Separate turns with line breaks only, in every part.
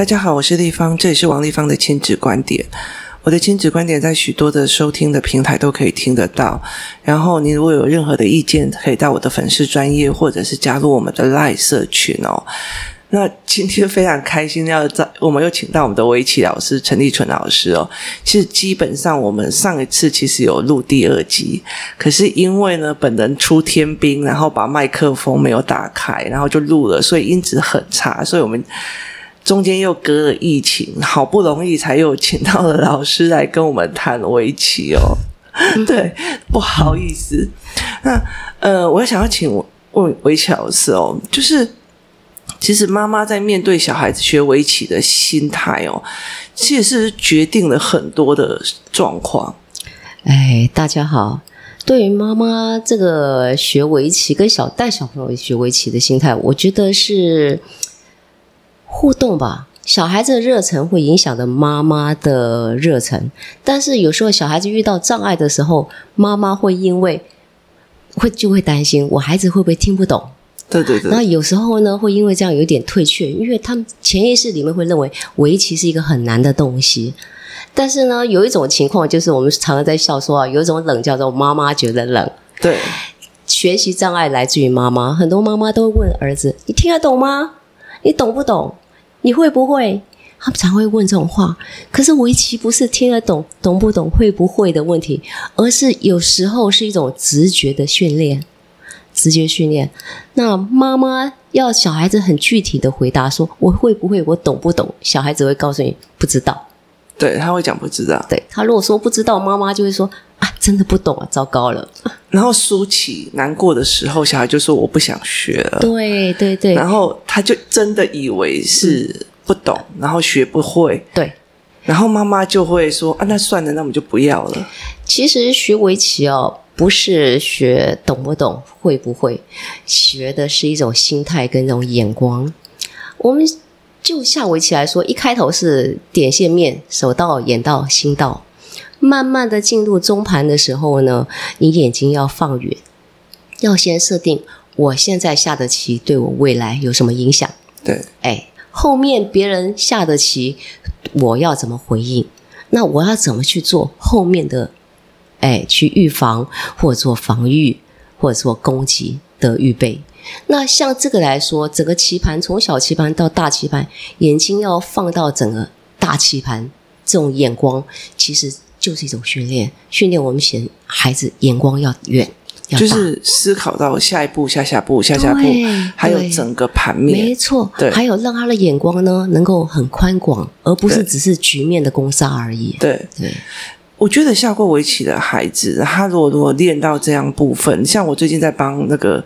大家好，我是丽芳，这里是王丽芳的亲子观点。我的亲子观点在许多的收听的平台都可以听得到。然后，你如果有任何的意见，可以到我的粉丝专业，或者是加入我们的 LINE 社群哦。那今天非常开心，要在我们又请到我们的围棋老师陈立纯老师哦。其实基本上我们上一次其实有录第二集，可是因为呢本人出天兵，然后把麦克风没有打开，然后就录了，所以音质很差，所以我们中间又隔了疫情，好不容易才又请到了老师来跟我们谈围棋哦。对，不好意思。那呃，我想要请问围棋老师哦，就是。其实妈妈在面对小孩子学围棋的心态哦，其实是决定了很多的状况。
哎，大家好，对于妈妈这个学围棋跟小带小朋友学围棋的心态，我觉得是互动吧。小孩子的热忱会影响着妈妈的热忱，但是有时候小孩子遇到障碍的时候，妈妈会因为会就会担心我孩子会不会听不懂。
对对对，
那有时候呢，会因为这样有点退却，因为他们潜意识里面会认为围棋是一个很难的东西。但是呢，有一种情况就是我们常常在笑说啊，有一种冷叫做妈妈觉得冷。
对，
学习障碍来自于妈妈，很多妈妈都会问儿子：“你听得懂吗？你懂不懂？你会不会？”他们常会问这种话。可是围棋不是听得懂、懂不懂、会不会的问题，而是有时候是一种直觉的训练。直觉训练，那妈妈要小孩子很具体的回答说：“我会不会？我懂不懂？”小孩子会告诉你不知道。
对，他会讲不知道。
对，他如果说不知道，妈妈就会说：“啊，真的不懂啊，糟糕了。”
然后舒淇难过的时候，小孩就说：“我不想学了。”
对对对。
然后他就真的以为是不懂，嗯、然后学不会。
对。
然后妈妈就会说：“啊，那算了，那我们就不要了。”
其实学围棋哦。不是学懂不懂、会不会，学的是一种心态跟一种眼光。我们就下围棋来说，一开头是点线面，手到、眼到、心到，慢慢的进入中盘的时候呢，你眼睛要放远，要先设定我现在下的棋对我未来有什么影响。
对，
哎，后面别人下的棋，我要怎么回应？那我要怎么去做后面的？哎，去预防或者做防御或者做攻击的预备。那像这个来说，整个棋盘从小棋盘到大棋盘，眼睛要放到整个大棋盘，这种眼光其实就是一种训练。训练我们显孩子眼光要远，要，
就是思考到下一步、下下步、下下步，还有整个盘面。
没错，
对，
还有让他的眼光呢能够很宽广，而不是只是局面的攻杀而已。
对对。对我觉得下过围棋的孩子，他如果如果练到这样部分，像我最近在帮那个，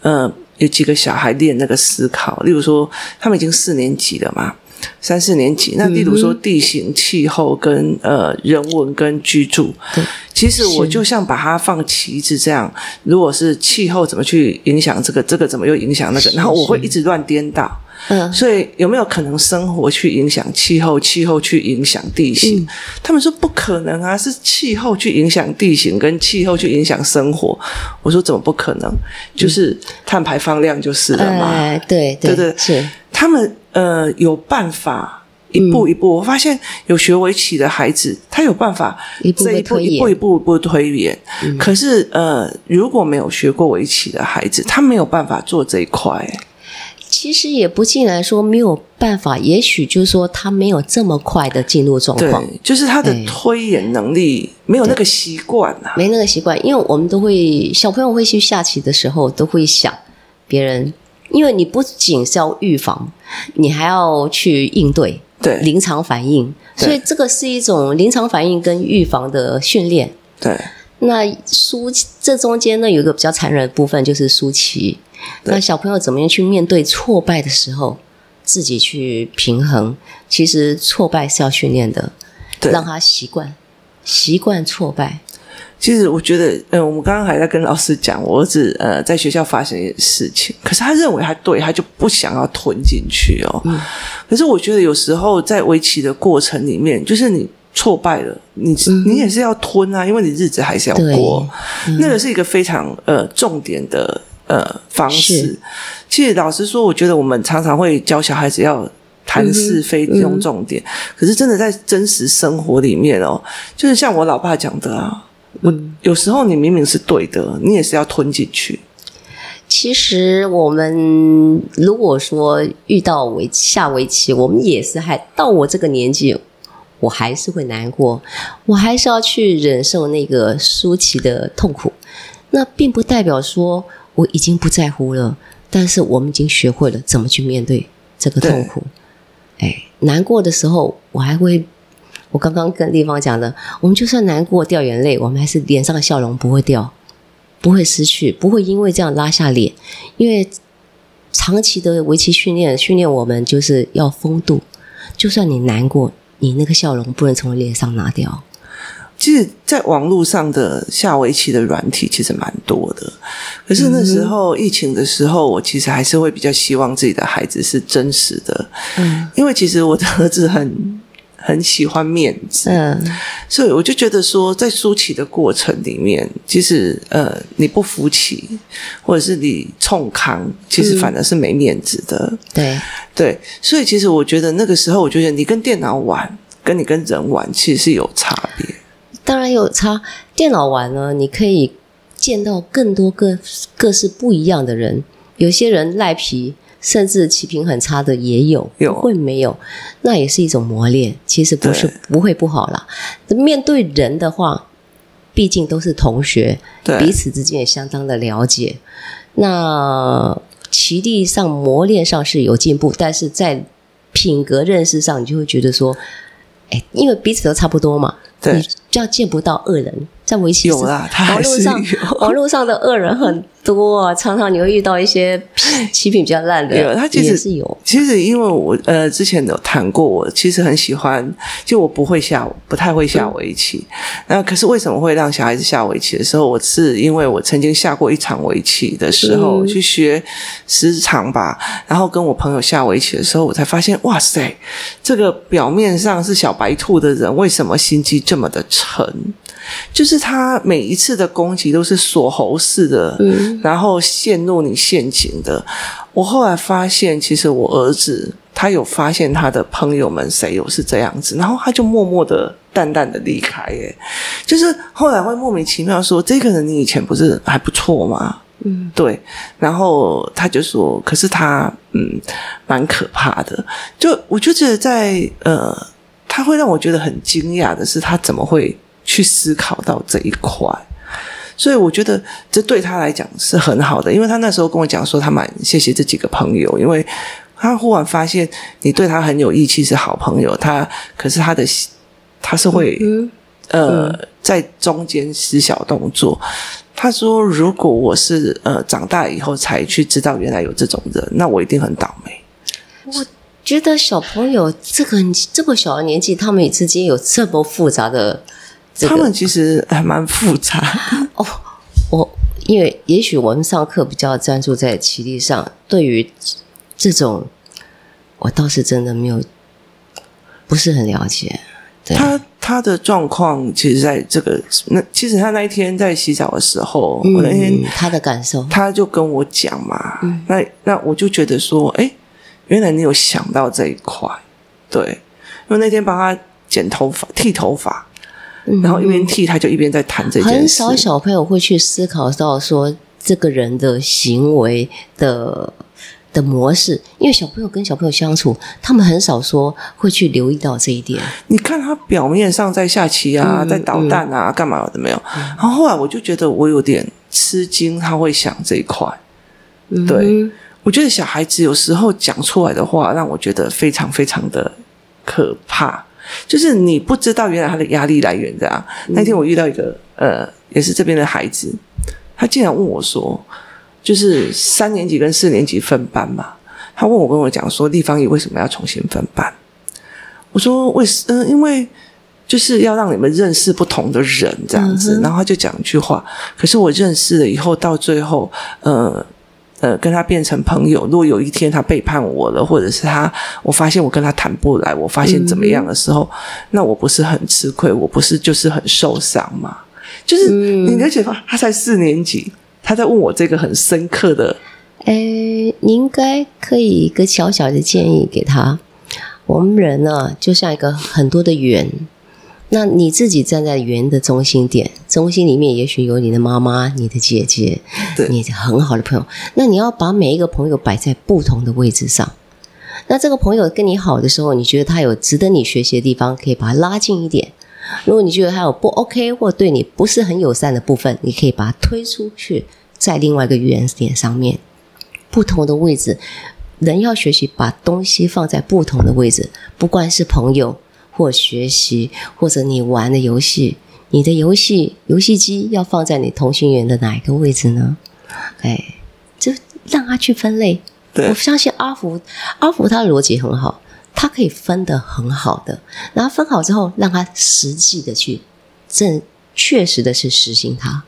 呃，有几个小孩练那个思考，例如说他们已经四年级了嘛，三四年级，那例如说地形、气候跟呃人文跟居住，对，其实我就像把它放旗子这样，如果是气候怎么去影响这个，这个怎么又影响那个，然后我会一直乱颠倒。嗯，所以有没有可能生活去影响气候，气候去影响地形？嗯，他们说不可能啊，是气候去影响地形，跟气候去影响生活。我说怎么不可能？就是碳排放量就是了嘛。
哎，对对对，是
他们呃有办法一步一步。我发现有学围棋的孩子，他有办法这一步一步一步一步推演。可是呃，如果没有学过围棋的孩子，他没有办法做这一块。
其实也不尽然说没有办法，也许就是说他没有这么快的进入状况，
就是他的推演能力没有那个习惯啊，
没那个习惯。因为我们都会小朋友会去下棋的时候，都会想别人，因为你不仅是要预防，你还要去应对，
对，临
场反应，所以这个是一种临场反应跟预防的训练。
对，
那舒这中间呢，有一个比较残忍的部分，就是舒淇。那小朋友怎么样去面对挫败的时候，自己去平衡？其实挫败是要训练的，对，让他习惯习惯挫败。
其实我觉得，嗯、呃，我们刚刚还在跟老师讲，我儿子呃在学校发生一件事情，可是他认为他对，他就不想要吞进去哦。嗯。可是我觉得有时候在围棋的过程里面，就是你挫败了，你、嗯、你也是要吞啊，因为你日子还是要过。嗯、那个是一个非常呃重点的。呃，方式，其实老实说，我觉得我们常常会教小孩子要谈是非用重点。嗯、可是真的在真实生活里面哦，就是像我老爸讲的啊，我有时候你明明是对的，你也是要吞进去。
其实我们如果说遇到围下围棋，我们也是还到我这个年纪，我还是会难过，我还是要去忍受那个输棋的痛苦。那并不代表说我已经不在乎了，但是我们已经学会了怎么去面对这个痛苦。哎，难过的时候，我还会，我刚刚跟丽芳讲的，我们就算难过掉眼泪，我们还是脸上的笑容不会掉。不会失去，不会因为这样拉下脸，因为长期的围棋训练训练我们就是要风度，就算你难过，你那个笑容不能从脸上拿掉。
其实，在网络上的下围棋的软体其实蛮多的，可是那时候疫情的时候，我其实还是会比较希望自己的孩子是真实的，嗯，因为其实我的儿子很。很喜欢面子，嗯，所以我就觉得说，在输棋的过程里面，其实呃，你不服气，或者是你冲康，其实反而是没面子的。嗯、对对，所以其实我觉得那个时候，我觉得你跟电脑玩，跟你跟人玩，其实是有差别。
当然有差，电脑玩呢，你可以见到更多各各式不一样的人，有些人赖皮。甚至棋品很差的也有，有会没有？那也是一种磨练。其实不是不会不好啦。面对人的话，毕竟都是同学，彼此之间也相当的了解。那棋力上磨练上是有进步，但是在品格认识上，你就会觉得说，哎，因为彼此都差不多嘛，对，你就要见不到恶人。在围棋
有啦，他还是有。
网络上，网络上的恶人很多啊，常常你会遇到一些棋品比较烂的。
有，他其实是有。其实因为我呃之前有谈过，我其实很喜欢，就我不会下，不太会下围棋。那、嗯、可是为什么会让小孩子下围棋的时候，我是因为我曾经下过一场围棋的时候，嗯、去学十场吧，然后跟我朋友下围棋的时候，我才发现，哇塞，这个表面上是小白兔的人，为什么心机这么的沉？就是他每一次的攻击都是锁喉式的，嗯，然后陷入你陷阱的。我后来发现，其实我儿子他有发现他的朋友们谁有是这样子，然后他就默默的、淡淡的离开。哎，就是后来会莫名其妙说：“这个人你以前不是还不错吗？”嗯，对。然后他就说：“可是他嗯，蛮可怕的。”就我就觉得在呃，他会让我觉得很惊讶的是，他怎么会？去思考到这一块，所以我觉得这对他来讲是很好的，因为他那时候跟我讲说，他蛮谢谢这几个朋友，因为他忽然发现你对他很有义气，是好朋友。他可是他的他是会、嗯、呃、嗯、在中间使小动作。他说，如果我是呃长大以后才去知道原来有这种人，那我一定很倒霉。
我觉得小朋友这个这么小的年纪，他们之间有这么复杂的。这个、
他们其实还蛮复杂
哦。我因为也许我们上课比较专注在棋力上，对于这种我倒是真的没有不是很了解。对。
他他的状况，其实在这个那，其实他那一天在洗澡的时候，嗯、我那天
他的感受，
他就跟我讲嘛。嗯、那那我就觉得说，哎，原来你有想到这一块，对，因为那天帮他剪头发、剃头发。然后一边剃，他就一边在谈这件事。
很少小朋友会去思考到说这个人的行为的的模式，因为小朋友跟小朋友相处，他们很少说会去留意到这一点。
你看他表面上在下棋啊，嗯、在捣蛋啊，嗯、干嘛的没有？然后后来我就觉得我有点吃惊，他会想这一块。对，嗯、我觉得小孩子有时候讲出来的话，让我觉得非常非常的可怕。就是你不知道原来他的压力来源这样。嗯、那天我遇到一个呃，也是这边的孩子，他竟然问我说，就是三年级跟四年级分班嘛？他问我跟我讲说，立方体为什么要重新分班？我说为什？嗯、呃，因为就是要让你们认识不同的人这样子。嗯、然后他就讲一句话，可是我认识了以后，到最后，呃。呃，跟他变成朋友。如果有一天他背叛我了，或者是他，我发现我跟他谈不来，我发现怎么样的时候，嗯、那我不是很吃亏？我不是就是很受伤吗？就是、嗯、你了解吗？他才四年级，他在问我这个很深刻的。诶，你应该可以一个小小的建议给他。
我们人呢，就像一个很多的圆。那你自己站在圆的中心点，中心里面也许有你的妈妈、你的姐姐，
对
你很好的朋友。那你要把每一个朋友摆在不同的位置上。那这个朋友跟你好的时候，你觉得他有值得你学习的地方，可以把他拉近一点。如果你觉得他有不 OK 或对你不是很友善的部分，你可以把他推出去，在另外一个圆点上面，不同的位置。人要学习把东西放在不同的位置，不管是朋友。或学习，或者你玩的游戏，你的游戏游戏机要放在你同心圆的哪一个位置呢？哎，就让他去分
类。
我相信阿福，阿福他的逻辑很好，他可以分得很好的。然后分好之后，让他实际的去正确实的去实行它。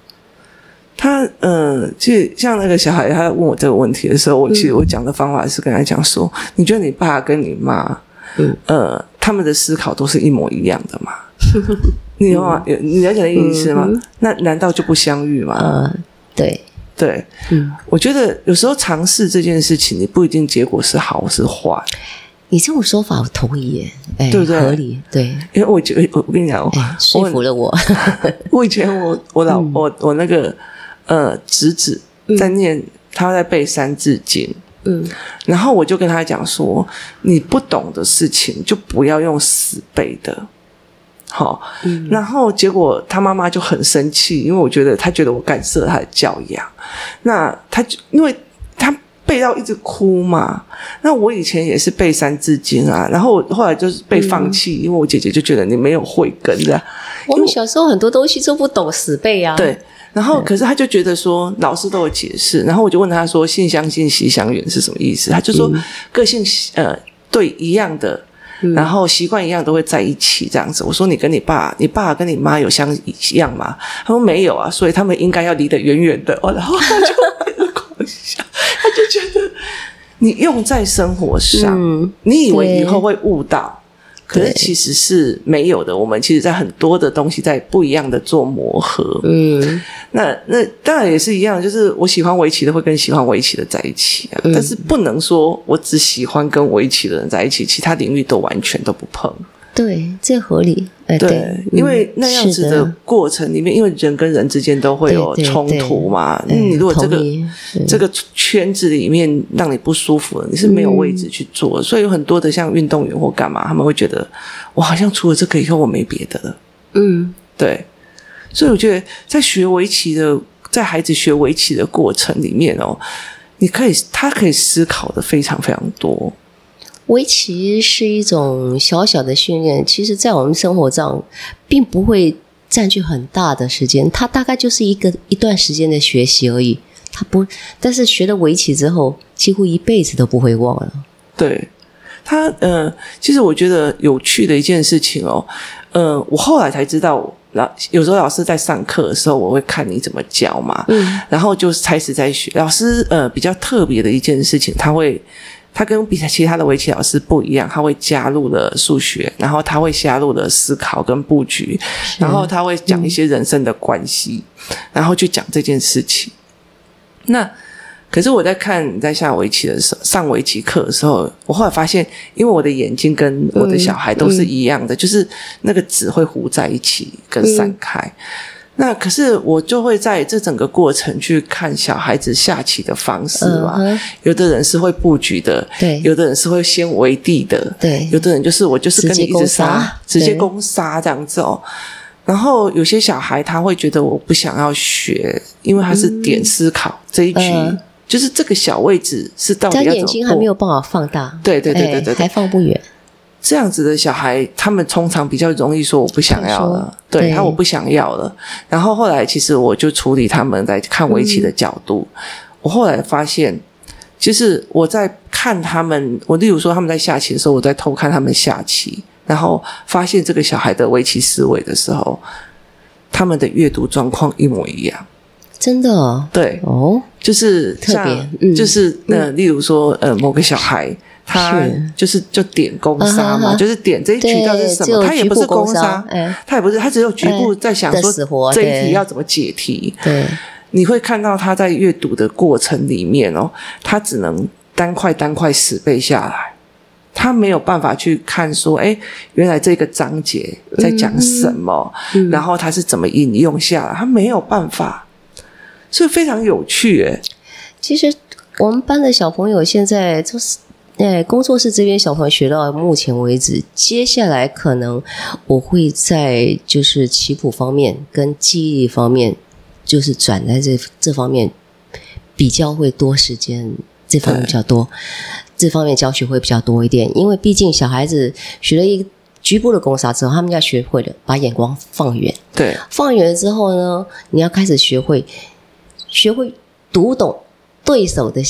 他呃，其实像那个小孩，他问我这个问题的时候，我其实我讲的方法是跟他讲说：嗯、你觉得你爸跟你妈，嗯呃。他们的思考都是一模一样的嘛？你有啊？你了解的意思吗？嗯、那难道就不相遇吗？
嗯，对
对，嗯，我觉得有时候尝试这件事情，你不一定结果是好是坏。
你这种说法我同意耶，哎、
对不对？
合理，对，
因为我觉得我我跟你讲，
哎、说服了我。我，
我以前我我老、嗯、我我那个呃侄子在念，嗯、他在背《三字经》。嗯，然后我就跟他讲说，你不懂的事情就不要用死背的，好。嗯，然后结果他妈妈就很生气，因为我觉得他觉得我干涉他的教养。那他就因为他背到一直哭嘛。那我以前也是背三字经啊，然后后来就是被放弃，嗯、因为我姐姐就觉得你没有慧根的。
我们小时候很多东西都不懂死背啊。
对。然后，可是他就觉得说，老师都有解释。然后我就问他说：“性相近，习相远是什么意思？”他就说：“个性呃对一样的，然后习惯一样，都会在一起这样子。”我说：“你跟你爸，你爸跟你妈有相一样吗？”他说：“没有啊，所以他们应该要离得远远的。”然后他就狂笑，他就觉得你用在生活上，嗯、你以为以后会悟到。可是其实是没有的。我们其实，在很多的东西，在不一样的做磨合。嗯，那那当然也是一样，就是我喜欢围棋的，会跟喜欢围棋的在一起啊。嗯，但是不能说我只喜欢跟围棋的人在一起，其他领域都完全都不碰。
对，这合理。哎，
对，
对，
因为那样子的过程里面，因为人跟人之间都会有冲突嘛。嗯，你如果这个这个圈子里面让你不舒服了，你是没有位置去做。嗯，所以有很多的像运动员或干嘛，他们会觉得我好像除了这个以后我没别的了。嗯，对。所以我觉得在学围棋的，在孩子学围棋的过程里面哦，你可以他可以思考的非常非常多。
围棋是一种小小的训练，其实，在我们生活上，并不会占据很大的时间。它大概就是一个一段时间的学习而已。它不，但是学了围棋之后，几乎一辈子都不会忘了。
对，他，呃，其实我觉得有趣的一件事情哦，呃，我后来才知道，老有时候老师在上课的时候，我会看你怎么教嘛，嗯，然后就开始在学。老师，呃，比较特别的一件事情，他会。他跟比其他的围棋老师不一样，他会加入了数学，然后他会加入了思考跟布局，然后他会讲一些人生的关系，嗯、然后去讲这件事情。那可是我在看你在下围棋的时候，上围棋课的时候，我后来发现，因为我的眼睛跟我的小孩都是一样的，嗯嗯、就是那个纸会糊在一起跟散开。嗯那可是我就会在这整个过程去看小孩子下棋的方式嘛。Uh huh. 有的人是会布局的，对；有的人是会先围地的，对；有的人就是我就是跟你一直杀，直接攻杀这样子哦。然后有些小孩他会觉得我不想要学，因为他是点思考、嗯、这一局，uh. 就是这个小位置是到底要怎么？他眼睛
还没有办法放大，
对对对对对，对，
还放不远。
这样子的小孩，他们通常比较容易说我不想要了，对，对他我不想要了。然后后来，其实我就处理他们在看围棋的角度。嗯、我后来发现，其实我在看他们，我例如说他们在下棋的时候，我在偷看他们下棋，然后发现这个小孩的围棋思维的时候，他们的阅读状况一模一样。
真的哦？
对哦，就是特别，嗯、就是呃，例如说呃，某个小孩。他就是就点攻杀嘛，就是点这一局到底是什么？他也不是攻杀，他也不是，他只有局部在想说这一题要怎么解题。对，你会看到他在阅读的过程里面哦，他只能单块单块死背下来。他没有办法去看说，哎，原来这个章节在讲什么，
嗯、
然后他是怎么引用下来，他没有办法，所以非常有趣诶。
其实我们班的小朋友现在就是，哎，工作室这边小朋友学到目前为止，接下来可能我会在就是棋谱方面跟记忆方面，就是转在这这方面比较会多时间，这方面比较多。这方面教学会比较多一点，因为毕竟小孩子学了一个局部的攻杀之后，他们要学会了把眼光放远。
对，
放远了之后呢，你要开始学会学会读懂对手的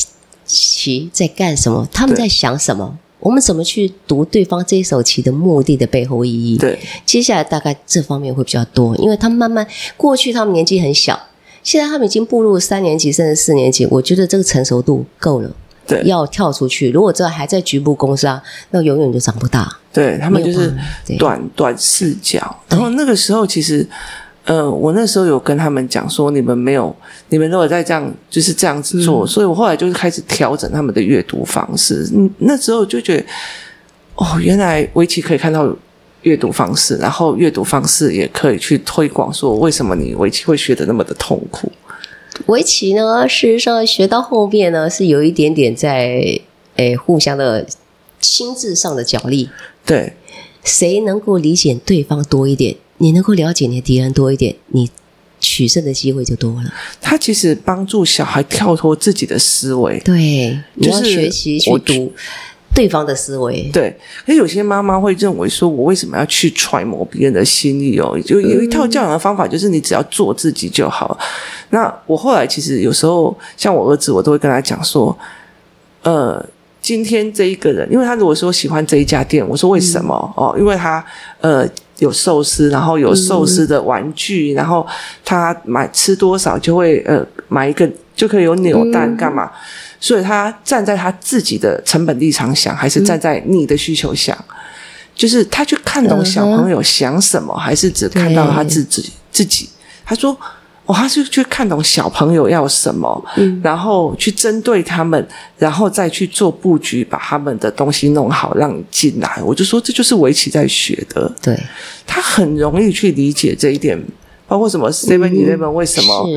棋在干什么，他们在想什么，我们怎么去读对方这一手棋的目的的背后意义。
对，
接下来大概这方面会比较多，因为他们慢慢过去他们年纪很小，现在他们已经步入三年级甚至四年级，我觉得这个成熟度够了。
对，
要跳出去。如果这还在局部攻杀，那永远就长不大。
对，他们就是短短视角。然后那个时候，其实，呃，我那时候有跟他们讲说，你们没有，你们如果再这样，就是这样子做。嗯、所以我后来就是开始调整他们的阅读方式。嗯，那时候就觉得，哦，原来围棋可以看到阅读方式，然后阅读方式也可以去推广，说为什么你围棋会学的那么的痛苦。
围棋呢，事实上学到后面呢，是有一点点在诶互相的心智上的角力。
对，
谁能够理解对方多一点，你能够了解你的敌人多一点，你取胜的机会就多了。
他其实帮助小孩跳脱自己的思维，
对，你要
就是
学习去读。对方的思维
对，而有些妈妈会认为说，我为什么要去揣摩别人的心意哦？就有一套教养的方法，就是你只要做自己就好。嗯、那我后来其实有时候，像我儿子，我都会跟他讲说，呃，今天这一个人，因为他如果说喜欢这一家店，我说为什么？嗯、哦，因为他呃有寿司，然后有寿司的玩具，嗯、然后他买吃多少就会呃买一个就可以有扭蛋干嘛？嗯所以他站在他自己的成本立场想，还是站在你的需求想？嗯、就是他去看懂小朋友想什么，嗯、还是只看到他自己自己？他说：“哦，他是去看懂小朋友要什么，嗯、然后去针对他们，然后再去做布局，把他们的东西弄好，让你进来。”我就说，这就是围棋在学的。
对，
他很容易去理解这一点，包括什么 Seven Eleven 为什么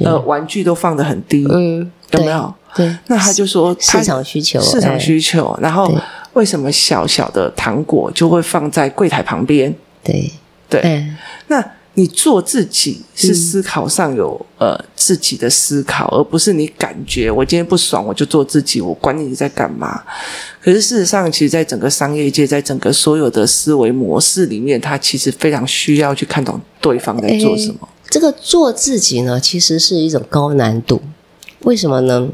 呃玩具都放得很低？嗯，有没有？
对，
那他就说
市场需求，
市场需求。哎、然后为什么小小的糖果就会放在柜台旁边？
对对，
那你做自己是思考上有、嗯、呃自己的思考，而不是你感觉我今天不爽我就做自己，我管你在干嘛。可是事实上，其实在整个商业界，在整个所有的思维模式里面，他其实非常需要去看懂对方在做什么。
哎、这个做自己呢，其实是一种高难度。为什么呢？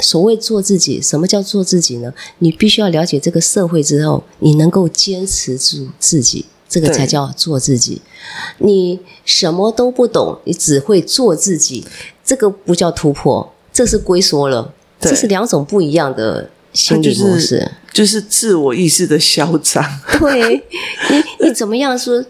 所谓做自己，什么叫做自己呢？你必须要了解这个社会之后，你能够坚持住自己，这个才叫做自己。你什么都不懂，你只会做自己，这个不叫突破，这是龟缩了。对这是两种不一样的心理模式，
就是、就是自我意识的嚣张。
对 你，你怎么样说？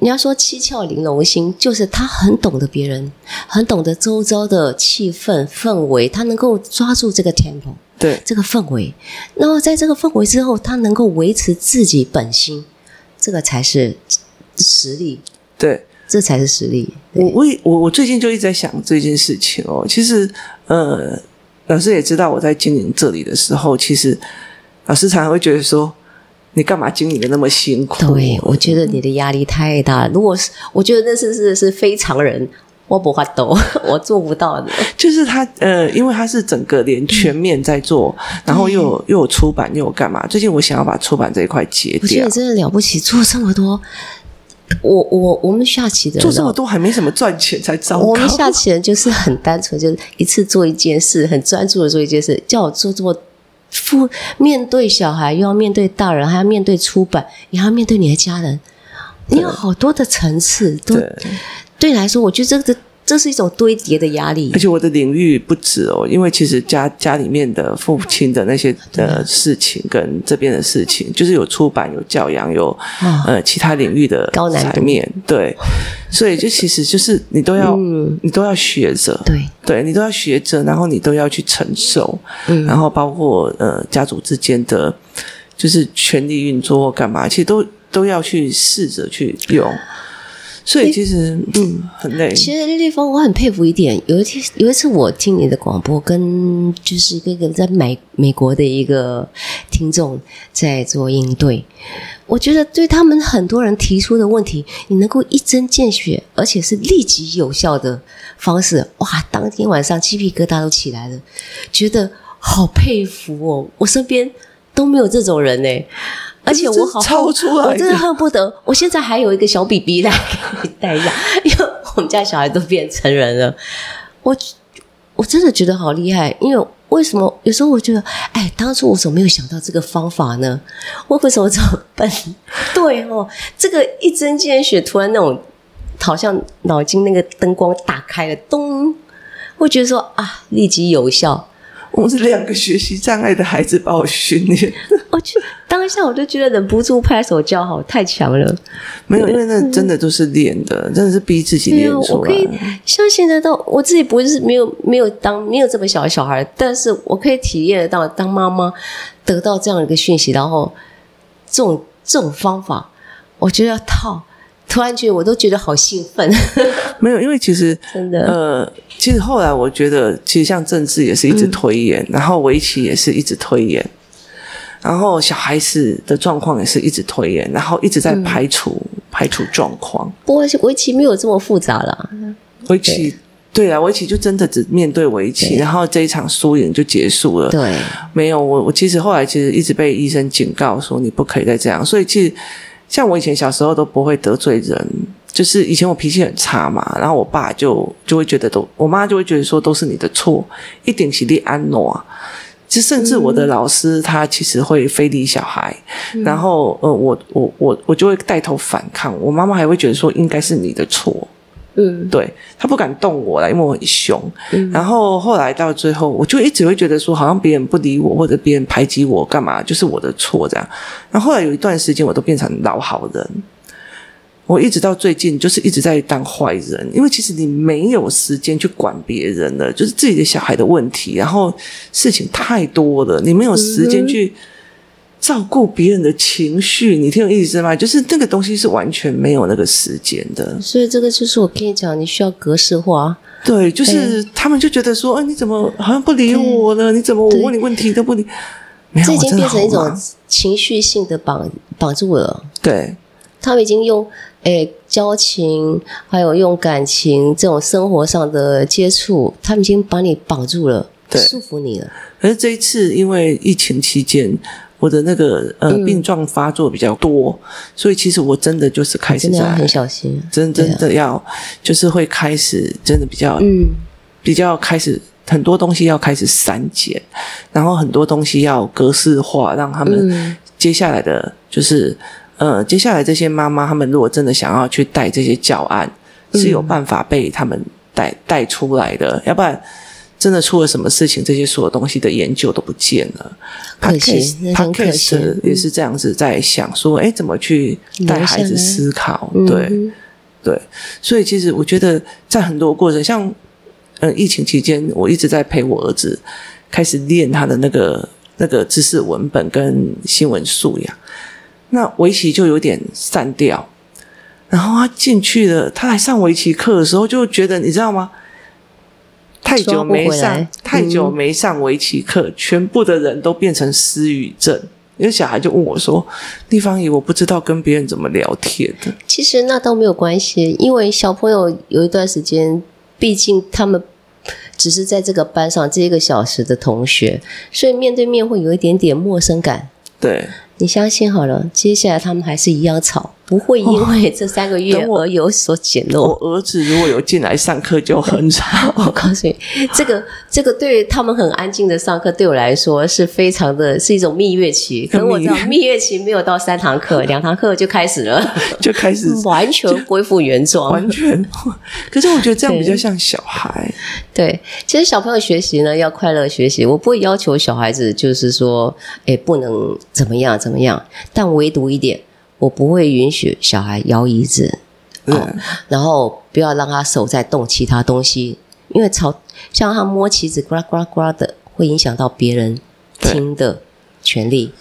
你要说七窍玲珑心，就是他很懂得别人，很懂得周遭的气氛氛围，他能够抓住这个 tempo，
对这
个氛围。然后在这个氛围之后，他能够维持自己本心，这个才是实力。
对，
这才是实力。
我我我我最近就一直在想这件事情哦。其实，呃，老师也知道我在经营这里的时候，其实老师常常会觉得说。你干嘛经营的那么辛苦？
对，我觉得你的压力太大了。如果是，我觉得那是是是非常人，我不发抖，我做不到的。
就是他呃，因为他是整个连全面在做，嗯、然后又有又有出版又有干嘛？最近我想要把出版这一块截掉。我觉
得真的了不起，做这么多。我我我们下棋的人
做这么多还没什么赚钱才糟糕。
我们下棋人就是很单纯，就是一次做一件事，很专注的做一件事，叫我做这么。负面对小孩，又要面对大人，还要面对出版，你还要面对你的家人，你有好多的层次。对，都对你来说，我觉得这个。这是一种堆叠的压力，
而且我的领域不止哦，因为其实家家里面的父亲的那些的事情，跟这边的事情，就是有出版、有教养、有、哦、呃其他领域的
高难度。
面对，所以就其实就是你都要，
嗯、
你都要学着，
对，
对你都要学着，然后你都要去承受，
嗯、
然后包括呃家族之间的。就是权力运作或干嘛，其实都都要去试着去用。所以其实嗯很累。
其实丽丽芳，我很佩服一点。有一天有一次我听你的广播，跟就是一个在美美国的一个听众在做应对。我觉得对他们很多人提出的问题，你能够一针见血，而且是立即有效的方式，哇！当天晚上鸡皮疙瘩都起来了，觉得好佩服哦。我身边都没有这种人呢。而且我好，
超出来，
我真的恨不得，我现在还有一个小 BB 来给你带一下，因为我们家小孩都变成人了。我我真的觉得好厉害，因为为什么有时候我觉得，哎，当初我怎么没有想到这个方法呢？我为什么这么笨？对哦，这个一针见血，突然那种好像脑筋那个灯光打开了，咚，会觉得说啊，立即有效。
我们是两个学习障碍的孩子把我训练，
我去当下我就觉得忍不住拍手叫好，太强了。
没有，因为那真的都是练的，嗯、真的是逼自己练出来。
我可以像现在到我自己不是没有没有当没有这么小的小孩，但是我可以体验得到当妈妈得到这样一个讯息，然后这种这种方法，我觉得要套。突然觉得我都觉得好兴奋。
没有，因为其实
真的
呃，其实后来我觉得，其实像政治也是一直推演，嗯、然后围棋也是一直推演，然后小孩子的状况也是一直推演，然后一直在排除、嗯、排除状况。
不过围棋没有这么复杂了。
围棋对，对啊，围棋就真的只面对围棋，然后这一场输赢就结束了。
对，
没有我我其实后来其实一直被医生警告说你不可以再这样，所以其实。像我以前小时候都不会得罪人，就是以前我脾气很差嘛，然后我爸就就会觉得都，我妈就会觉得说都是你的错，一点起立安诺啊，就甚至我的老师他其实会非礼小孩，嗯、然后呃我我我我就会带头反抗，我妈妈还会觉得说应该是你的错。嗯，对，他不敢动我了，因为我很凶。嗯，然后后来到最后，我就一直会觉得说，好像别人不理我，或者别人排挤我，干嘛就是我的错这样。然后后来有一段时间，我都变成老好人。我一直到最近，就是一直在当坏人，因为其实你没有时间去管别人了，就是自己的小孩的问题，然后事情太多了，你没有时间去。照顾别人的情绪，你听我意思吗？就是那个东西是完全没有那个时间的。
所以这个就是我跟你讲，你需要格式化。
对，就是他们就觉得说，哎，你怎么好像不理我了？你怎么我问你问题都不理？没有，
这已经变成一种情绪性的绑绑住了。
对，
他们已经用诶交情，还有用感情这种生活上的接触，他们已经把你绑住了，对，束缚你了。
可是这一次，因为疫情期间。我的那个呃病状发作比较多，嗯、所以其实我真的就是开始在
真的很小心，
真真的要就是会开始真的比较嗯。比较开始很多东西要开始删减，然后很多东西要格式化，让他们接下来的就是、嗯、呃接下来这些妈妈他们如果真的想要去带这些教案，是有办法被他们带带出来的，要不然。真的出了什么事情，这些所有东西的研究都不见了。
可惜，很可惜。
也是这样子在想说，哎，怎么去带孩子思考？对，对。所以其实我觉得，在很多过程，像嗯，疫情期间，我一直在陪我儿子开始练他的那个那个知识文本跟新闻素养。那围棋就有点散掉，然后他进去了，他来上围棋课的时候，就觉得你知道吗？太久没上，太久没上围棋课，嗯、全部的人都变成失语症。因为小孩就问我说：“丽芳姨，我不知道跟别人怎么聊天的。”
其实那都没有关系，因为小朋友有一段时间，毕竟他们只是在这个班上这一个小时的同学，所以面对面会有一点点陌生感。
对，
你相信好了，接下来他们还是一样吵。不会因为这三个月而有所减弱。
我儿子如果有进来上课就很吵。
我告诉你，这个这个对他们很安静的上课，对我来说是非常的是一种蜜月期。可我知道蜜月期没有到三堂课，两堂课就开始了，
就开始
完全恢复原状，
完全。可是我觉得这样比较像小孩。
对，对，其实小朋友学习呢要快乐学习，我不会要求小孩子就是说，哎，不能怎么样怎么样，但唯独一点。我不会允许小孩摇椅子，嗯、哦，然后不要让他手在动其他东西，因为吵，像他摸棋子呱啦呱啦呱的，会影响到别人听的权利。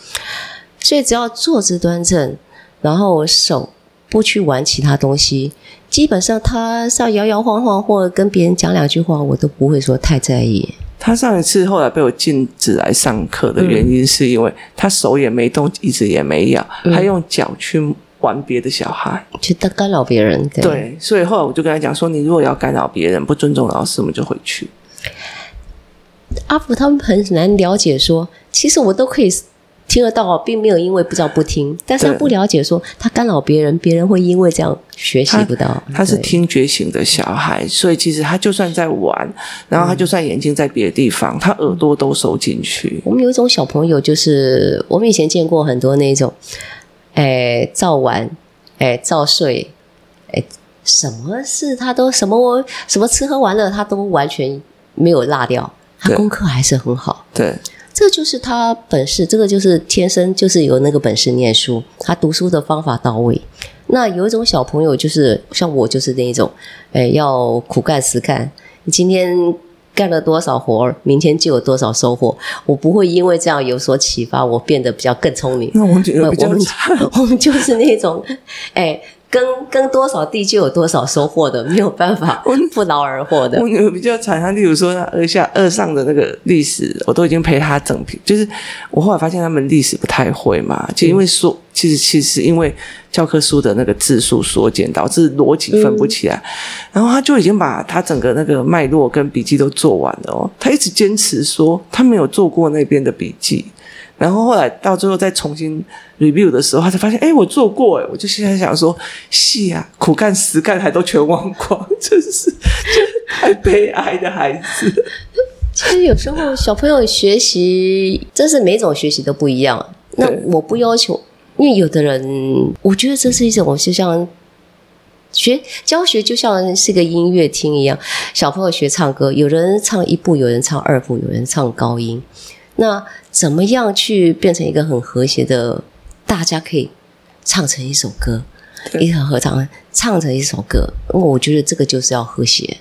所以只要坐姿端正，然后手不去玩其他东西，基本上他是要摇摇晃晃或者跟别人讲两句话，我都不会说太在意。
他上一次后来被我禁止来上课的原因，是因为他手也没动，椅子也没摇，嗯、他用脚去玩别的小孩，
去干扰别人。对，
对，所以后来我就跟他讲说：“你如果要干扰别人，不尊重老师，我们就回去。”
阿福他们很难了解说，其实我都可以。听得到，并没有因为不知道不听，但是他不了解说他干扰别人，别人会因为这样学习不到。
他，他是听觉型的小孩，所以其实他就算在玩，然后他就算眼睛在别的地方，嗯、他耳朵都收进去。
我们有一种小朋友，就是我们以前见过很多那种，哎，照玩，哎，照睡，哎，什么事他都什么什么吃喝玩乐，他都完全没有落掉，他功课还是很好。
对。
这就是他本事，这个就是天生就是有那个本事念书，他读书的方法到位。那有一种小朋友就是像我，就是那一种，诶，要苦干实干。你今天干了多少活儿，明天就有多少收获。我不会因为这样有所启发，我变得比较更聪明。
那我觉得比较
我们 我们就是那种，诶。耕耕多少地就有多少收获的，没有办法 不劳而获的。
我女儿比较惨，她例如说二下二上的那个历史，我都已经陪她整批。就是我后来发现他们历史不太会嘛，就因为说、嗯、其实其实因为教科书的那个字数缩减，导致逻辑分不起来。嗯、然后他就已经把他整个那个脉络跟笔记都做完了哦，他一直坚持说他没有做过那边的笔记。然后后来到最后再重新 review 的时候，他才发现，哎，我做过，哎，我就现在想说，是啊，苦干实干还都全忘光，真是，太悲哀的孩子。
其实有时候小朋友学习，真是每种学习都不一样。那我不要求，因为有的人，我觉得这是一种，就像学教学，就像是个音乐厅一样。小朋友学唱歌，有人唱一部，有人唱二部，有人唱高音。那怎么样去变成一个很和谐的？大家可以唱成一首歌，一条合唱唱成一首歌。我觉得这个就是要和谐。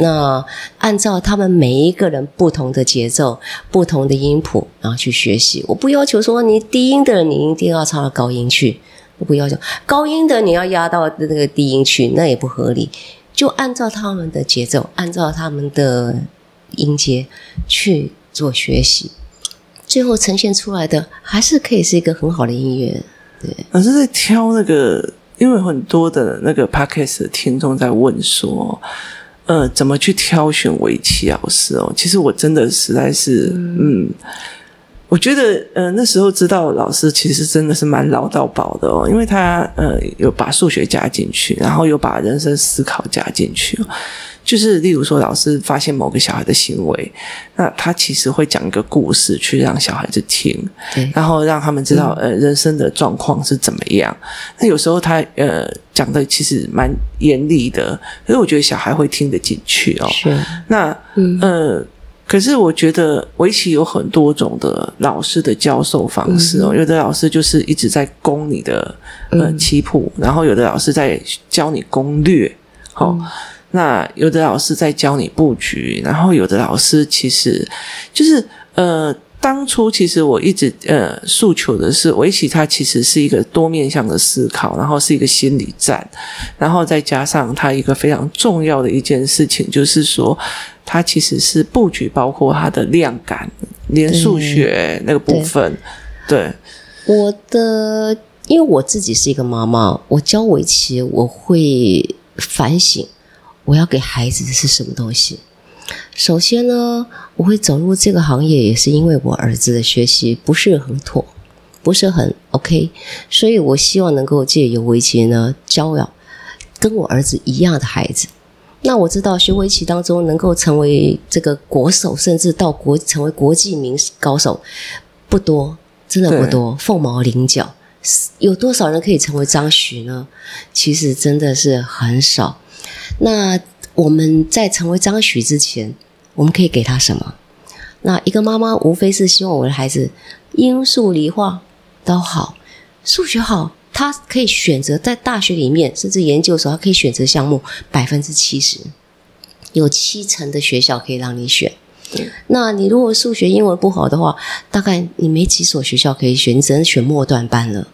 那按照他们每一个人不同的节奏、不同的音谱，然后去学习。我不要求说你低音的你一定要唱到高音去，我不要求高音的你要压到那个低音去，那也不合理。就按照他们的节奏，按照他们的音阶去。做学习，最后呈现出来的还是可以是一个很好的音乐。对，
老师在挑那个，因为很多的那个 podcast 的听众在问说，呃，怎么去挑选围棋老师哦？其实我真的实在是，嗯，嗯，我觉得，呃，那时候知道老师其实真的是蛮老到宝的哦，因为他呃有把数学加进去，然后有把人生思考加进去。就是，例如说，老师发现某个小孩的行为，那他其实会讲一个故事去让小孩子听，然后让他们知道，呃，人生的状况是怎么样。嗯、那有时候他呃讲的其实蛮严厉的，可是我觉得小孩会听得进去哦。是。那嗯呃，可是我觉得围棋有很多种的老师的教授方式哦，嗯、有的老师就是一直在攻你的呃棋谱，嗯、然后有的老师在教你攻略，好、哦。嗯那有的老师在教你布局，然后有的老师其实就是呃，当初其实我一直呃诉求的是围棋，它其实是一个多面向的思考，然后是一个心理战，然后再加上它一个非常重要的一件事情，就是说它其实是布局，包括它的量感，连数学那个部分。对，对
我的，因为我自己是一个妈妈，我教围棋，我会反省。我要给孩子的是什么东西？首先呢，我会走入这个行业，也是因为我儿子的学习不是很妥，不是很 OK，所以我希望能够借由围棋呢，教养跟我儿子一样的孩子。那我知道学围棋当中能够成为这个国手，甚至到国成为国际名高手不多，真的不多，凤毛麟角。有多少人可以成为张徐呢？其实真的是很少。那我们在成为张许之前，我们可以给他什么？那一个妈妈无非是希望我的孩子英数理化都好，数学好，他可以选择在大学里面，甚至研究所，他可以选择项目百分之七十，有七成的学校可以让你
选。
那你如果数学、英文不好的话，大概你没几所学校可以选，你只能选末段班了。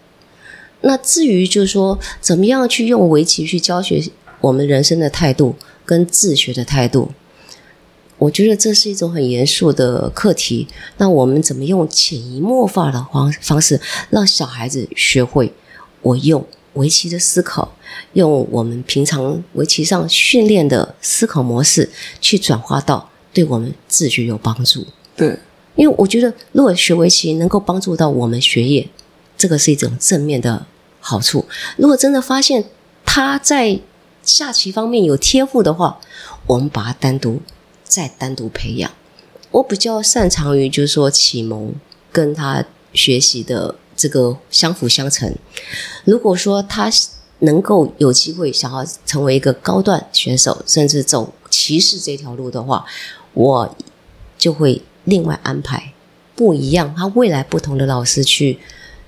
那至于就是说，怎么样去用围棋去教学我们人生的态度跟自学的态度，我觉得这是一种很严肃的课题。那我们怎么用潜移默化的方方式，让小孩子学会我用围棋的思考，用我们平常围棋上训练的思考模式，去转化到对我们自学有帮助。
对，
因为我觉得如果学围棋能够帮助到我们学业。这个是一种正面的好处。如果真的发现他在下棋方面有天赋的话，我们把他单独再单独培养。我比较擅长于就是说启蒙跟他学习的这个相辅相成。如果说他能够有机会想要成为一个高段选手，甚至走骑士这条路的话，我就会另外安排不一样，他未来不同的老师去。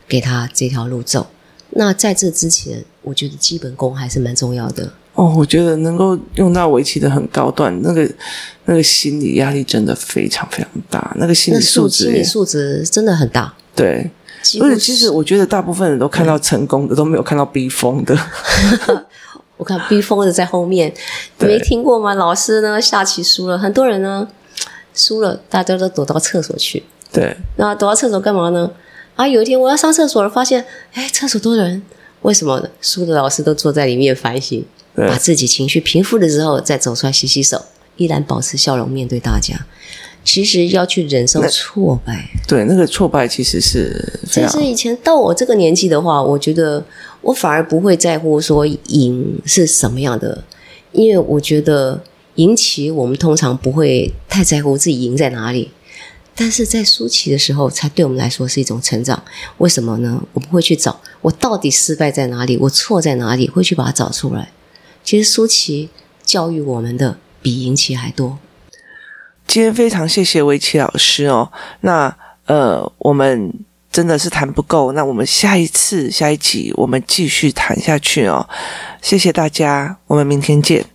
给他这条路走。那在这之前，我觉得基本功还是蛮重要的。
哦，我觉得能够用到围棋的很高段，那个那个心理压力真的非常非常大，那个心理素质，
心理素质真的很大。
对，而且其实我觉得大部分人都看到成功的，嗯、都没有看到逼疯的。
我看逼疯的在后面，没听过吗？老师呢下棋输了，很多人呢输了，大家都躲到厕所去。
对，
那躲到厕所干嘛呢？啊，有一天我要上厕所了，发现，哎，厕所多人，为什么呢？输的老师都坐在里面反省，把自己情绪平复了之后，再走出来洗洗手，依然保持笑容面对大家。其实要去忍受挫败，
对，那个挫败其实是，
其实以前到我这个年纪的话，我觉得我反而不会在乎说赢是什么样的，因为我觉得赢棋我们通常不会太在乎自己赢在哪里。但是在输棋的时候，才对我们来说是一种成长。为什么呢？我们会去找我到底失败在哪里，我错在哪里，会去把它找出来。其实苏琪教育我们的比赢棋还多。
今天非常谢谢薇琪老师哦。那呃，我们真的是谈不够，那我们下一次下一集我们继续谈下去哦。谢谢大家，我们明天见。